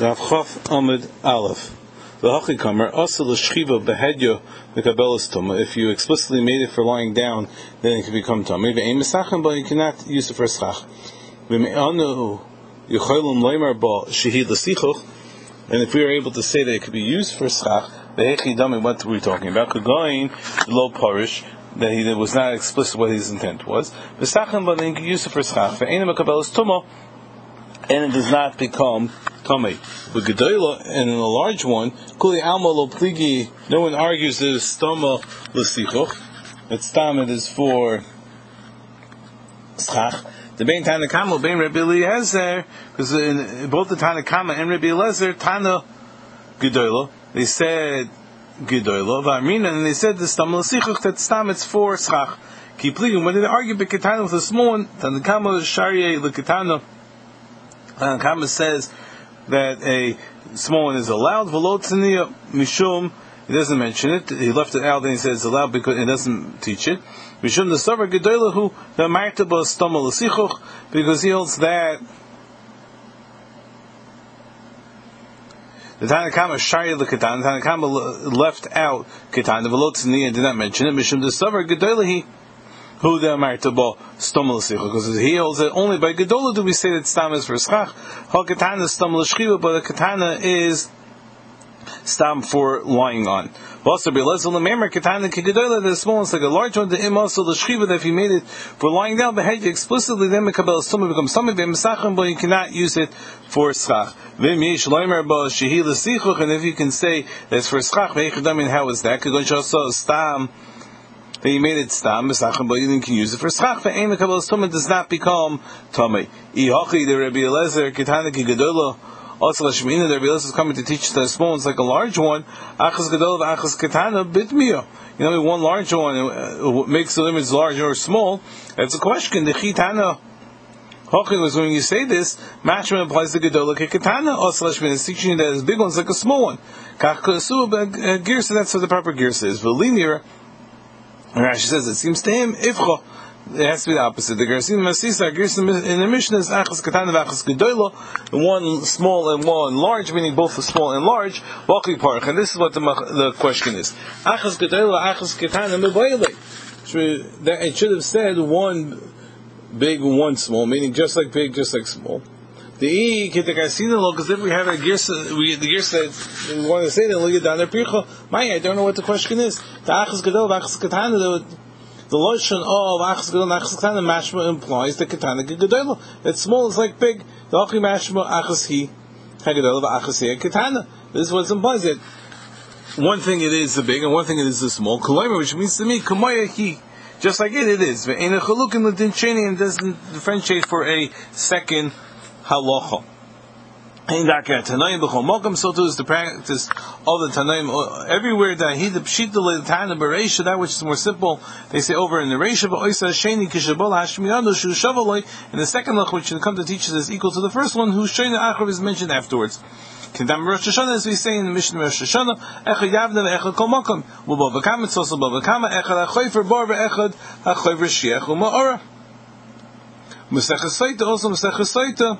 Rav Chaf Amid Aleph. If you explicitly made it for lying down, then it can become Mesachim, but you cannot use it for Schach. And if we are able to say that it could be used for Schach, what were we talking about? Kagoin, low parish, that he was not explicit what his intent was. Then you can use it for Schach. Ve'enim Mekabelis Tuma and it does not become tummy. With gedola and in a large one, kuli alma lo pligi. No one argues that it's stoma l'sichuch. That stam is for schach. The bein Tanakama, bein Rabbi Eliezer, because in both the Tanakama and Rabbi Eliezer, Tana gedola, they said gedola v'amina, and they said the stam l'sichuch that stam it's for schach. Pleading. When they argue beketana with a small one, Tanakama shariye l'ketana. Kama says that a small one is allowed. Velotzania mishum. He doesn't mention it. He left it out. and he says it's allowed because it doesn't teach it. Mishum the savar gedolahu the martaba stoma l'sichuch because he holds that. The Tanakama Shari the Ketan, Tanakama left out Ketan, the Velotzania did not mention it. Mishum the savar gedolahi who the martaba stomel because he holds it only by gedola do we say that stam is for schach. Ha katana stomel shchiva, but the katana is stam for lying on. Also, be less the memory katana kigedola the small like a large one. The im also the shchiva that if you made it for lying down, but had explicitly then mekabel stomel becomes stomach b'misachim, but you cannot use it for schach. Vim yish loimer ba shehi l'sichuch, and if you can say that's for schach, ve'echadamin, how is that? Because also stam that you made it stam misachim, but you can use it for schach. Aim kabbalas tumah does not become tumah. Ihachi the Rabbi Eliezer kitana ki gedola. Also, Lashmina, the Eliezer is coming to teach the small ones like a large one. Achas gedola achas kitana bitmiya. You know, one large one uh, makes the limits large or small. That's a question. The chitana. Hochi was when you say this, Mashman applies the Gedola Kekatana, also Lashman is teaching you that as big one's like a small one. Kach Kasu, Girsa, that's what the proper Girsa is. Velimir, Rashi says it seems to him ifcha. It has to be the opposite. The Gersim Masisa, Gersim in the Mishnah is Achas Katan and Achas Gedoyla, one small and one large, meaning both small and large, Waki Park. And this is what the, the question is. Achas Gedoyla, Achas Katan and It should have said one big, one small, meaning just like big, just like small. The e kitagasina lo because if we have a girsa, we the girsa we want to say that look down there pircha. My, I don't know what the question is. The achas gadol, achas katana, the lotion of achas gadol, achas katana mashma implies the katana gadol. That small is like big. The achi mashma achas he hagadol achas he katana. This is what implies it. One thing it is the big, and one thing it is the small. Kulayma, which means to me kumaya he. Just like it, it is. And it doesn't differentiate for a second halacha. So too is the practice of the Tanaim. Uh, everywhere that he the pshita tana bereisha, that which is more simple, they say over in the reisha, but oisa sheni kishabol hashmiyanu shu shavaloi, and the second lach which should come to teach us is equal to the first one, whose sheni achrav is mentioned afterwards. Kedam Rosh Hashanah, as we say in the Mishnah Rosh Hashanah, Echad Yavna ve'echad Kol Makom, Ubo V'kam it's also Bo V'kam Echad HaChoyfer Bar ve'echad HaChoyfer Shiach U'ma'ora. Mesechus Saita, also Mesechus Saita,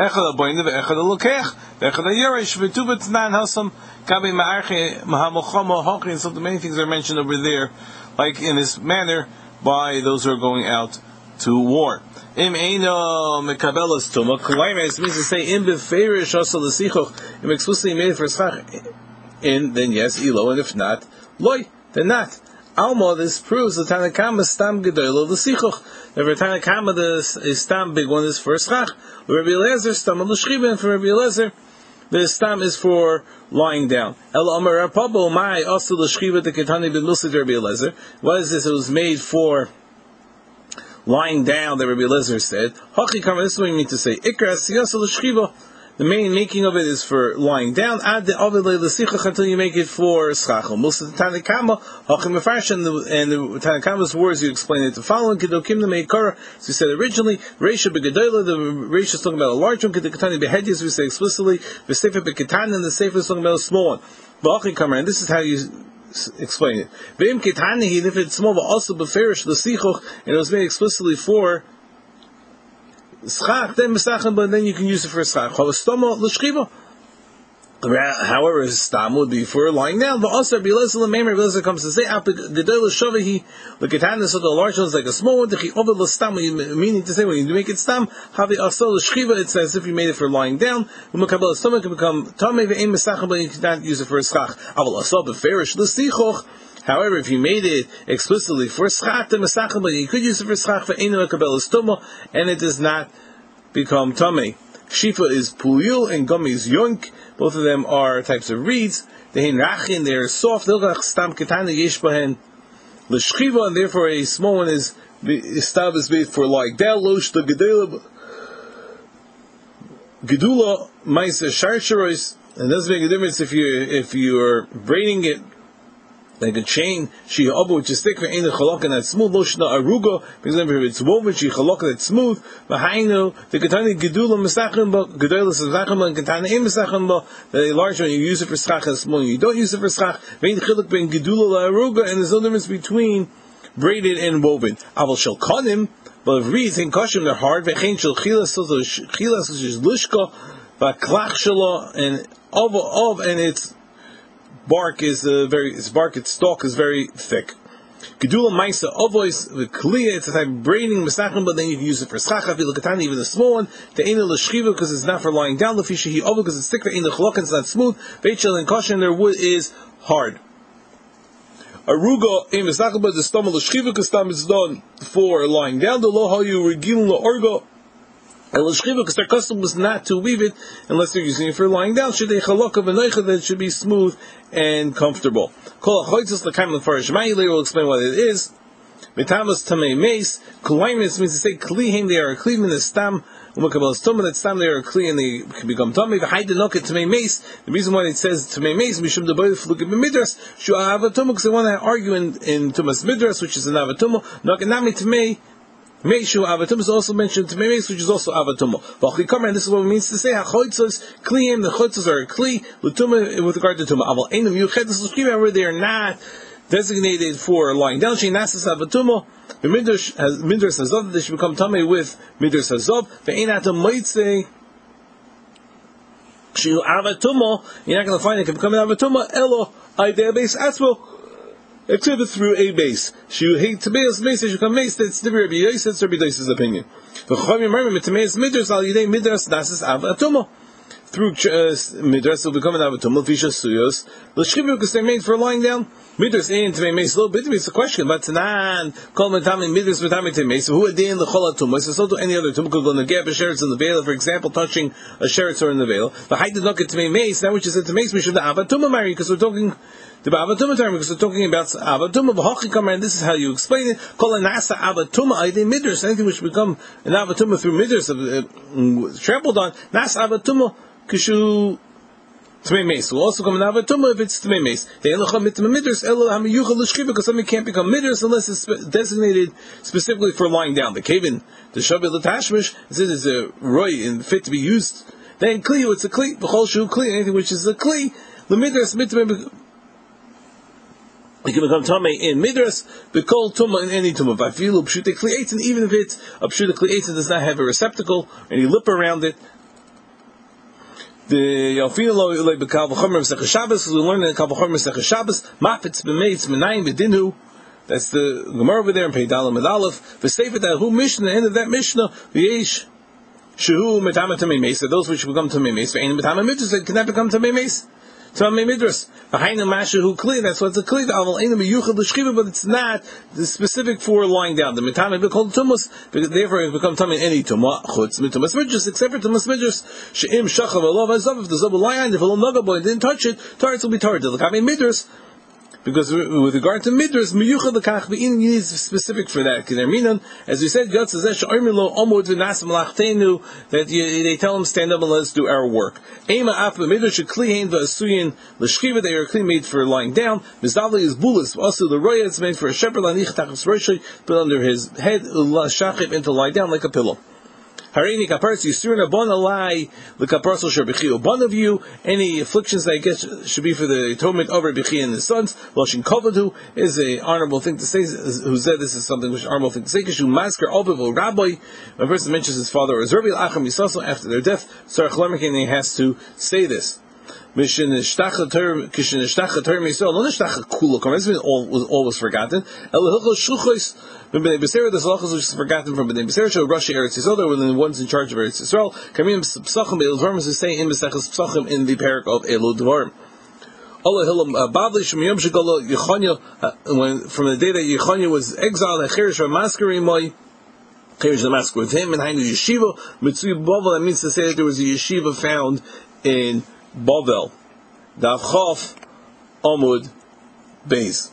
Echad Aboyne ve'echad Elokech, ve'echad HaYeresh, ve'tu B'tznan Hasam, Gabi Ma'arche, Mahamochama, Hochi, and so many things are mentioned over there, like in this manner, by those who are going out to war. Im eino mekabelas tuma. Kulaymes means to say im beferish also l'sichoch. Im explicitly made for schach. In then yes, elo, and if not, loy, then not. Alma, this proves the Tanakama stam l'sichoch. The sikoch. Every Tanakama the stam big one is for schach. Rabbi Eliezer stam l'shchiva, and for Rabbi Eliezer the stam is for lying down. El Amar Rapabo Mai also l'shchiva the Ketani ben Musa Rabbi Eliezer. What is this? It was made for lying down that Rabbi Eliezer said. Hachi kama, this is what you need to say. Ikra siyasa l'shchiva. The main making of it is for lying down. Ad the until you make it for schachel. Most of the Tanakama, hachim and the, and the Tanakama's words you explain it to following kedokim the meikara. As we said originally, reisha begedola. The reisha is talking about a large one. Kedekatani behedi, as we say explicitly. V'sefer bekatan, and the sefer is talking about a small one. But and this is how you explain it. Ve'im ketani, if it's small, but also beferish the sichuch, and it was made explicitly for schach, then mesachim, but then you can use it for schach. Cholestoma l'shchiva. However, stam would be for lying down. But also, and Maimer Bilazil comes to say, "Gedol Shavihi, the Ketana, so the large one is like a small one. The over the stam, meaning to say when you make it stam, have the asal shchiva. It says if you made it for lying down, umakabel stomach can become tamei ve'im mesachim, but you cannot use it for a schach. Aval asal beferish l'sichoch. However, if you made it explicitly for schach, the you could use it for schach for makabel stoma, and it does not become tamei. Shifa is puyul and gummy is yunk. Both of them are types of reeds. They rachin, they're soft. stam ketana yesh bahen l'shchiva, and therefore a small one is stab is made for like del losh the gedula gedula ma'isa sharsharos. And it doesn't make a difference if you if you are braiding it like a chain, she abu which is thick for ain't chalak and that smooth loshna aruga, because if it's woven, she chalak and it's smooth, v'hainu, the katani gedula mesachim ba, gedula mesachim and katani im mesachim ba, the large one you use it for schach and small you don't use it for schach, vein chilak ben gedula la aruga, and there's no difference between braided and woven. Aval shel kanim, but if reeds in kashim they're hard, ve'chein shel chilas, chilas which is lushka, v'klach shelo, and of, of, and it's bark is uh, very, its bark, its stalk is very thick. Gedula Maisa Ovois, the Kliya, it's a type of braiding Mesachim, but then you can use it for Schacha, Vilakatani, even the small one, the Ena Lashchiva, because it's not for lying down, the Fisha He Ovo, because it's thick, the Ena Chalok, it's not smooth, Bechel and Kosher, their wood is hard. Aruga in Mesachim, but the Stomach Lashchiva, because Stam is done for lying down, the Loha you Regilin Because their custom was not to weave it unless they're using it for lying down. Should they chalaka v'noicha that it should be smooth and comfortable. Kol achoitzos l'kaim l'farish Later will explain what it is. Metamas tamei meis. Kulaimis means to say klihem they are a kli min stam. Umakabel stomah that stam they are kli and they can become tamei. V'hai denoket tamei meis. The reason why it says tamei meis mishum deboy flukit b'midras shu avatumah because they want to argue in, in tumas midras which is an avatumah. Nokanami tamei Meishu avatum is also mentioned to Meis, which is also avatum. V'achli and this is what it means to say hachoitzos kliyim. The choitzos are a kli l'tuma with regard to tuma. Aval einam yuchet. This is however they are not designated for lying down. She nasas avatum. The midrash has midrash hazov. They should become tummy with midrash hazov. Ve'einatam moitze. Shiu avatumo. You're not going to find it can become an avatumo. Elo idea base as well except through a base. She hate Tameas base, she come base, that's the Rabbi Yosef, that's Rabbi Yosef's opinion. The Chachamim remember, Tameas midras al yidei midras nasis av atumo. Through uh, midras will become an avatumah, fisha suyos. The shchivu, because they're made for lying down. Midras in to a little bit. It's a question, but Tanan call matami midras matami temes. Who are in the chol atumas? So do any other tumah could go in the of sheretz in the veil, for example, touching a sheretz or in the veil. The height did not get to me mace. Now which is at the mace, we should have avatumah marry because we're talking the Avatuma term because we're talking about Avatuma and this is how you explain it. A nasa Avatuma Aydei Midrash, anything which become an Avatuma through Midrash, uh, trampled on. Nasa Avatuma kishu Tmei Meis will also come an Avatuma if it's Tmei Meis. They Elocha Mitzvah Midrash Elo Hamiyucha L'Shkiva because something can't become Midrash unless it's designated specifically for lying down. The Kaven, the Shabbat L'Tashmish, it says it's a roy and fit to be used. Then Kli, it's a Kli, B'chol Shu Kli, anything which is a Kli, the Midrash Mitzvah it can become tame in midras, call tuma in any tuma. Vafilu pshute kliatin, even if it's a pshute kliatin does not have a receptacle, any lip around it. The Yalfina lo ilay b'kal v'chomer v'sech Shabbos, we learn in kal v'chomer v'sech Shabbos, mafetz b'meitz m'nayim b'dinu, that's the Gemara over there in Peidalim and Aleph. V'sefer that who Mishnah, the end of that Mishnah, v'yesh, shehu metama tamei meis, those which become tamei meis, v'ein metama mitzvah, it cannot become tamei meis. Tamei Midras. Behind the Masha who clean, that's what's a clean. Aval Einam Yuchad L'Shchiva, but it's not the specific for lying down. The Mitame be called because therefore it become Tamei any Tumah, Chutz, Mitumas Midras, except for Tumas Midras. She'im Shachav Alav Azav, if the Zav lie on, if a little boy didn't touch it, Taritz will be Tarit. The Kamei Midras, because with regard to midras, miyuchad lekach bein need specific for that. Because as we said, Yotz says lo omud v'nas malachtenu that they tell him stand up and let's do our work. Ema af b'midrash sheklihen v'asuyin l'shkiva they are clean made for lying down. Mizdavli is bulis also the roya it's made for a shepherd lanich tachas put under his head la shachib and to lie down like a pillow. Harini kaparas yisurin abon alai lekaparas sher One of you, any afflictions that I guess should be for the atonement of Rabbi and his sons. Loshin kovadu is a honorable thing to say. Who said this is something which honorable thing to say? Kishu masker obav rabbi. When a person mentions his father or Zerbi acham yisaso after their death, Sarach Lermikin, he has to say this. All was always forgotten. Bnei. There's halachos which is forgotten from Bnei B'Sera. Show Rashi Eretz Yisrael. Were the ones in charge of Eretz Yisrael. Kamim Psachim Be'el Dvarim is saying in Mesechus Psachim in the parak of Elu Dvarim. Allah Hilam uh, Babli Shem Yom Shigolo Yechonya uh, from the day that Yechonya was exiled and Cherish Ramaskari Moy. Cherish Ramaskar with him and Hainu Yeshiva Mitzui Bovel. That means to say that there was a yeshiva found in Bavel. Dav Chof Omud, Beis.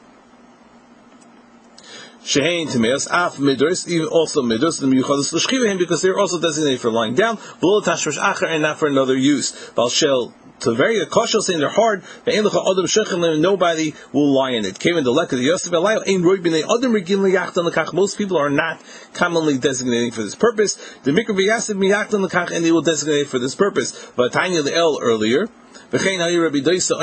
Shehain Timeas, Af Midros, even also Midros, the Miyuchadas L'Shchivahim, because they're also designated for lying down, Below Tashmash Acher, and not for another use. Balshel to very cautious saying they're hard. Nobody will lie in it. Came in the lek of the Yosef Most people are not commonly designating for this purpose. The mikra and they will designate for this purpose. But Tanya the El earlier. Like Rabbi Yossi,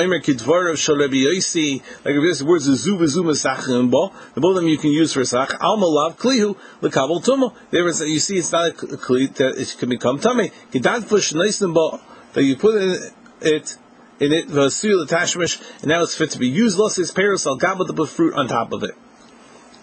like this words zu bezu mesachim bo. The both of them you can use for sach. Alma lav klihu lekabel tumo. There is you see it's not a kli that it can become tummy. Gedan push bo that you put in it in it vasul tashmish, and now it's fit to be used. Los is peros al gabel the fruit on top of it.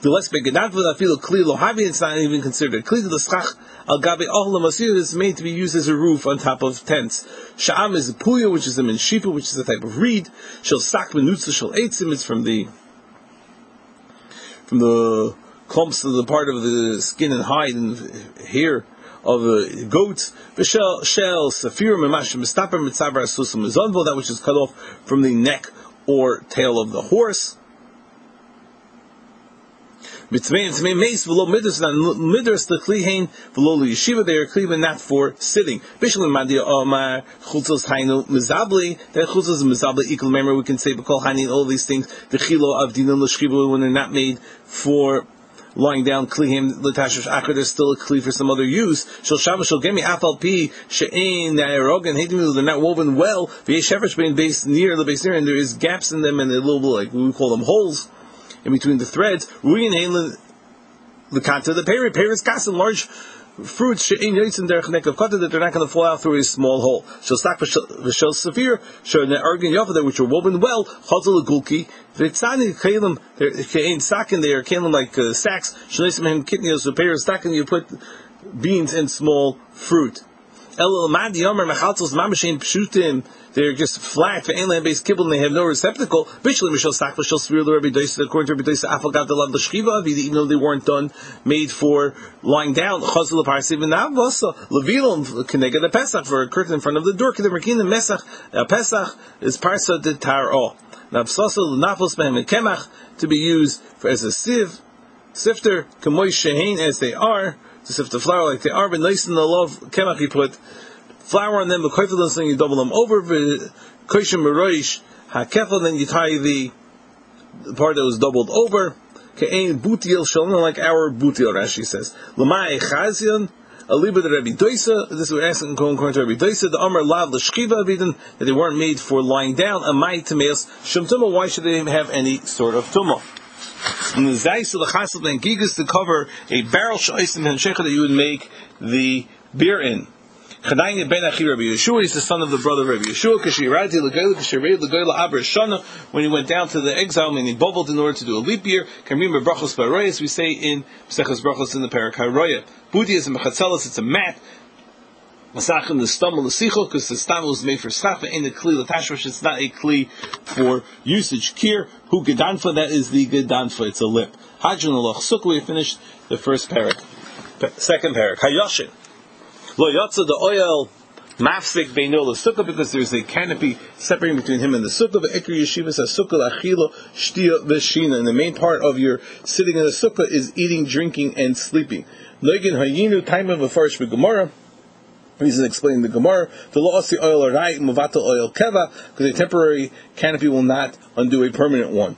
The less begedat with afilu kli lohavi, it's not even considered kli the schach al gabi ohla masir is made to be used as a roof on top of tents. Sha'am is a puya, which is a minshipa, which is a type of reed. Shel sak menutza shel eitzim, it's from the from the clumps of the part of the skin and hide and hair of uh, goats, v'shel shel safir memash mistaper mitzavar asusim mizonvo, that which is cut off from the neck or tail of the horse. Mitzvah mace v'lo midras not midras the klihain v'lo yeshiva they are kliva not for sitting. Bishul madia omar chutzos hainu mizabli that chutzos mizabli equal. Remember we can say b'kol hanin all these things the chilo of dinon l'shchiva when they're not made for lying down klihim l'tashush akar. There's still a kli for some other use. Shel shabbos shel gemi afal pi she'ein na'erogan hadim they're not woven well. V'yeshevesh being based near the base near and there is gaps in them and a little like we call them holes in between the threads. Ruin the kanta the peri peris kasim large fruits she'in yitzin derech nekav that they're not going to fall out through a small hole. Shel stak v'shel safir shel ne'argan yafah which are woven well chazal gulki v'tzani kalim kein sakin they are kalim like uh, sacks shnesim him kitnios v'peir sakin you put beans and small fruit. They're just flat for inland based kibble and they have no receptacle. The according to Rabbi Doisa Afalgat the Lav L'Shchiva even though they weren't done made for lying down Chazal Parsiv and Avasa Levilon Kenega the Pesach for a curtain in front of the door Kedem Rekin Mesach uh, Pesach is Parsa de Taro. Psasal Nafos Mehem Kemach to be used for as a sieve sifter Kamoy Shehain as they are to sift the flour like they are but nice in the love Kemach put flour on them, but koifel then you double them over, koishim meroish hakefel, then you tie the, the part that was doubled over, ke'ein butil shalom, like our butil, Rashi says. Lamai chazion, a little bit of Rabbi Doisa, this we're asking according to Rabbi Doisa, the Amr Lav L'Shkiva Avidin, that they weren't made for lying down, a Mai Tameos, Shem Tumah, why should they have any sort of Tumah? And the Zayis of the Chassid and Gigas to cover a barrel Shaisim and Shecha that you would make the beer in. Chadayin ben Achi Rabbi Yeshua, he's the son of the brother Rabbi Yeshua, Kashirati Legoyla, Kashirei Legoyla Abra Shana, when he went down to the exile, meaning bubbled in order to do a leap year, Kamim Brachos Baroyas, we say in Pesachas Brachos in the Parak HaRoya. Budi is a Mechatzelis, it's a mat, Masachim the stumble the sichel because the stumble was made for stafa in the kli latashvash. It's not a kli for usage. Kir who gedanfa that is the gedanfa. It's a lip. Hajjun aloch sukkah. We finished the first parak. Second parak. Hayoshin. Lo yotza the oil mafsik beino sukkah because there's a canopy separating between him and the sukkah. Ikri yeshiva says sukkah achila shtia v'shina. And the main part of your sitting in the sukkah is eating, drinking, and sleeping. Loigin hayinu time of a first Gemara. Reason explaining the Gemara, the law the oil or right, muvata oil keva, because a temporary canopy will not undo a permanent one.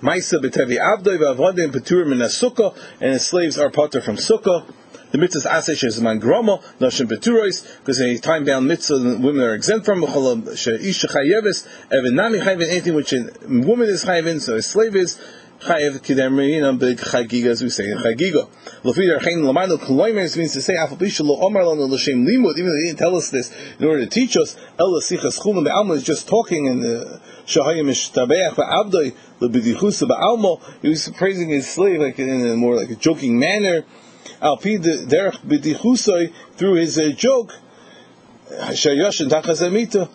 Maisa betevi abdoi v'avodim peturim in sukkah, and his slaves are potter from sukkah. The mitzvahs asesh is man groma, nashim beturois, because a time-bound mitzvah women are exempt from, isha chayeves, even nami chayvin, anything which a woman is chayvin, so a slave is, chayev kidemrina big chagiga, as we say in chagiga. Lafid archein lamanu koloimes means to say afabisha lo omar lanu l'shem limud, even though they didn't tell us this in order to teach us, el sichas chulam be'alma is just talking and the shahayim ishtabeach ba'abdoi lebidichusa ba'alma, he was praising his slave like in a more like a joking manner, al pi derech bidichusoi, through his uh, joke, shayoshin tachas amita,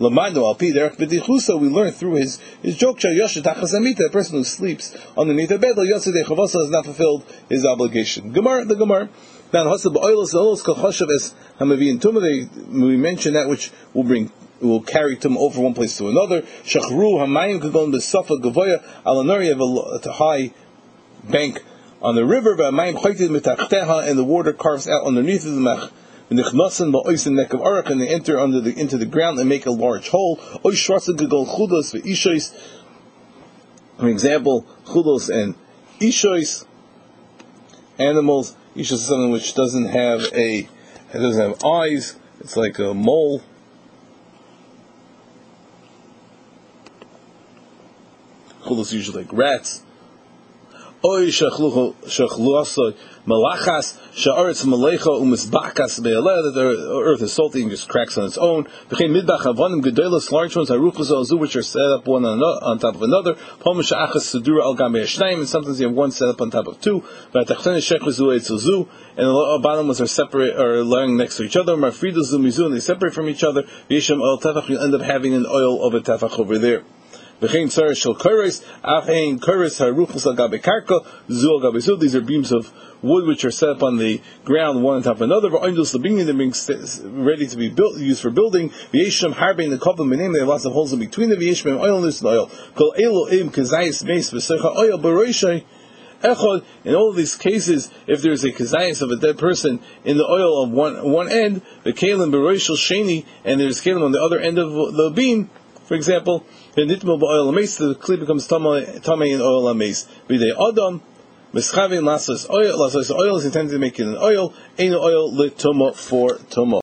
Lamando al pi derech b'dichusa, we learn through his, his joke, Yosha tachas the person who sleeps underneath a bed, Yosef chavasa has not fulfilled his obligation. Gemara, the Gemara. Now, hasab oilos oilos kol chashav es hamavi tumah, we mention that which will bring will carry tum over one place to another. Shachru hamayim kagon b'safa gavoya alanari have a, high bank on the river, but hamayim chaytid mitachteha, and the water carves out underneath of the mech and they enter under the, into the ground and make a large hole. An example, chudos and ishois, animals. Ishos is something which doesn't have a, it doesn't have eyes. It's like a mole. Chudos usually like rats. Oy shachluasa malachas sha'aretz malecha umisbakas be'aleh that the earth is salty and just cracks on its own. V'chein midbach avonim gedolos large ones haruchas alzu which are set up one on, top of another. Pom sha'achas sedura al gam and sometimes you have one set up on top of two. V'atachten shechazu etzuzu and the bottom ones are separate or lying next to each other. Marfridu zu and they separate from each other. V'yisham al tefach you end up having an oil of a tefach over there. V'chein tzara shel kuris, afein kuris haruchas al gabe zu al zu. These are beams of wood which are set up on the ground, one on top of another. V'oindos lebingin, they're being ready to be built, used for building. V'yesham harbein the kopim benim, they have lots of holes in between them. V'yesham oil and loose oil. Kol elo im kazayis meis v'secha oil b'roishay. Echod, in all these cases, if there's a kazayas of a dead person in the oil of one one end, the kalim beroishal sheni, and there's kalim on the other end of the beam, for example, in the nitmo ba'oil mace, the kli becomes tamei in oil ames. B'dei adam, mischavin lasas oil, lasas oil is intended to make it an oil, ain't oil lit for tomo.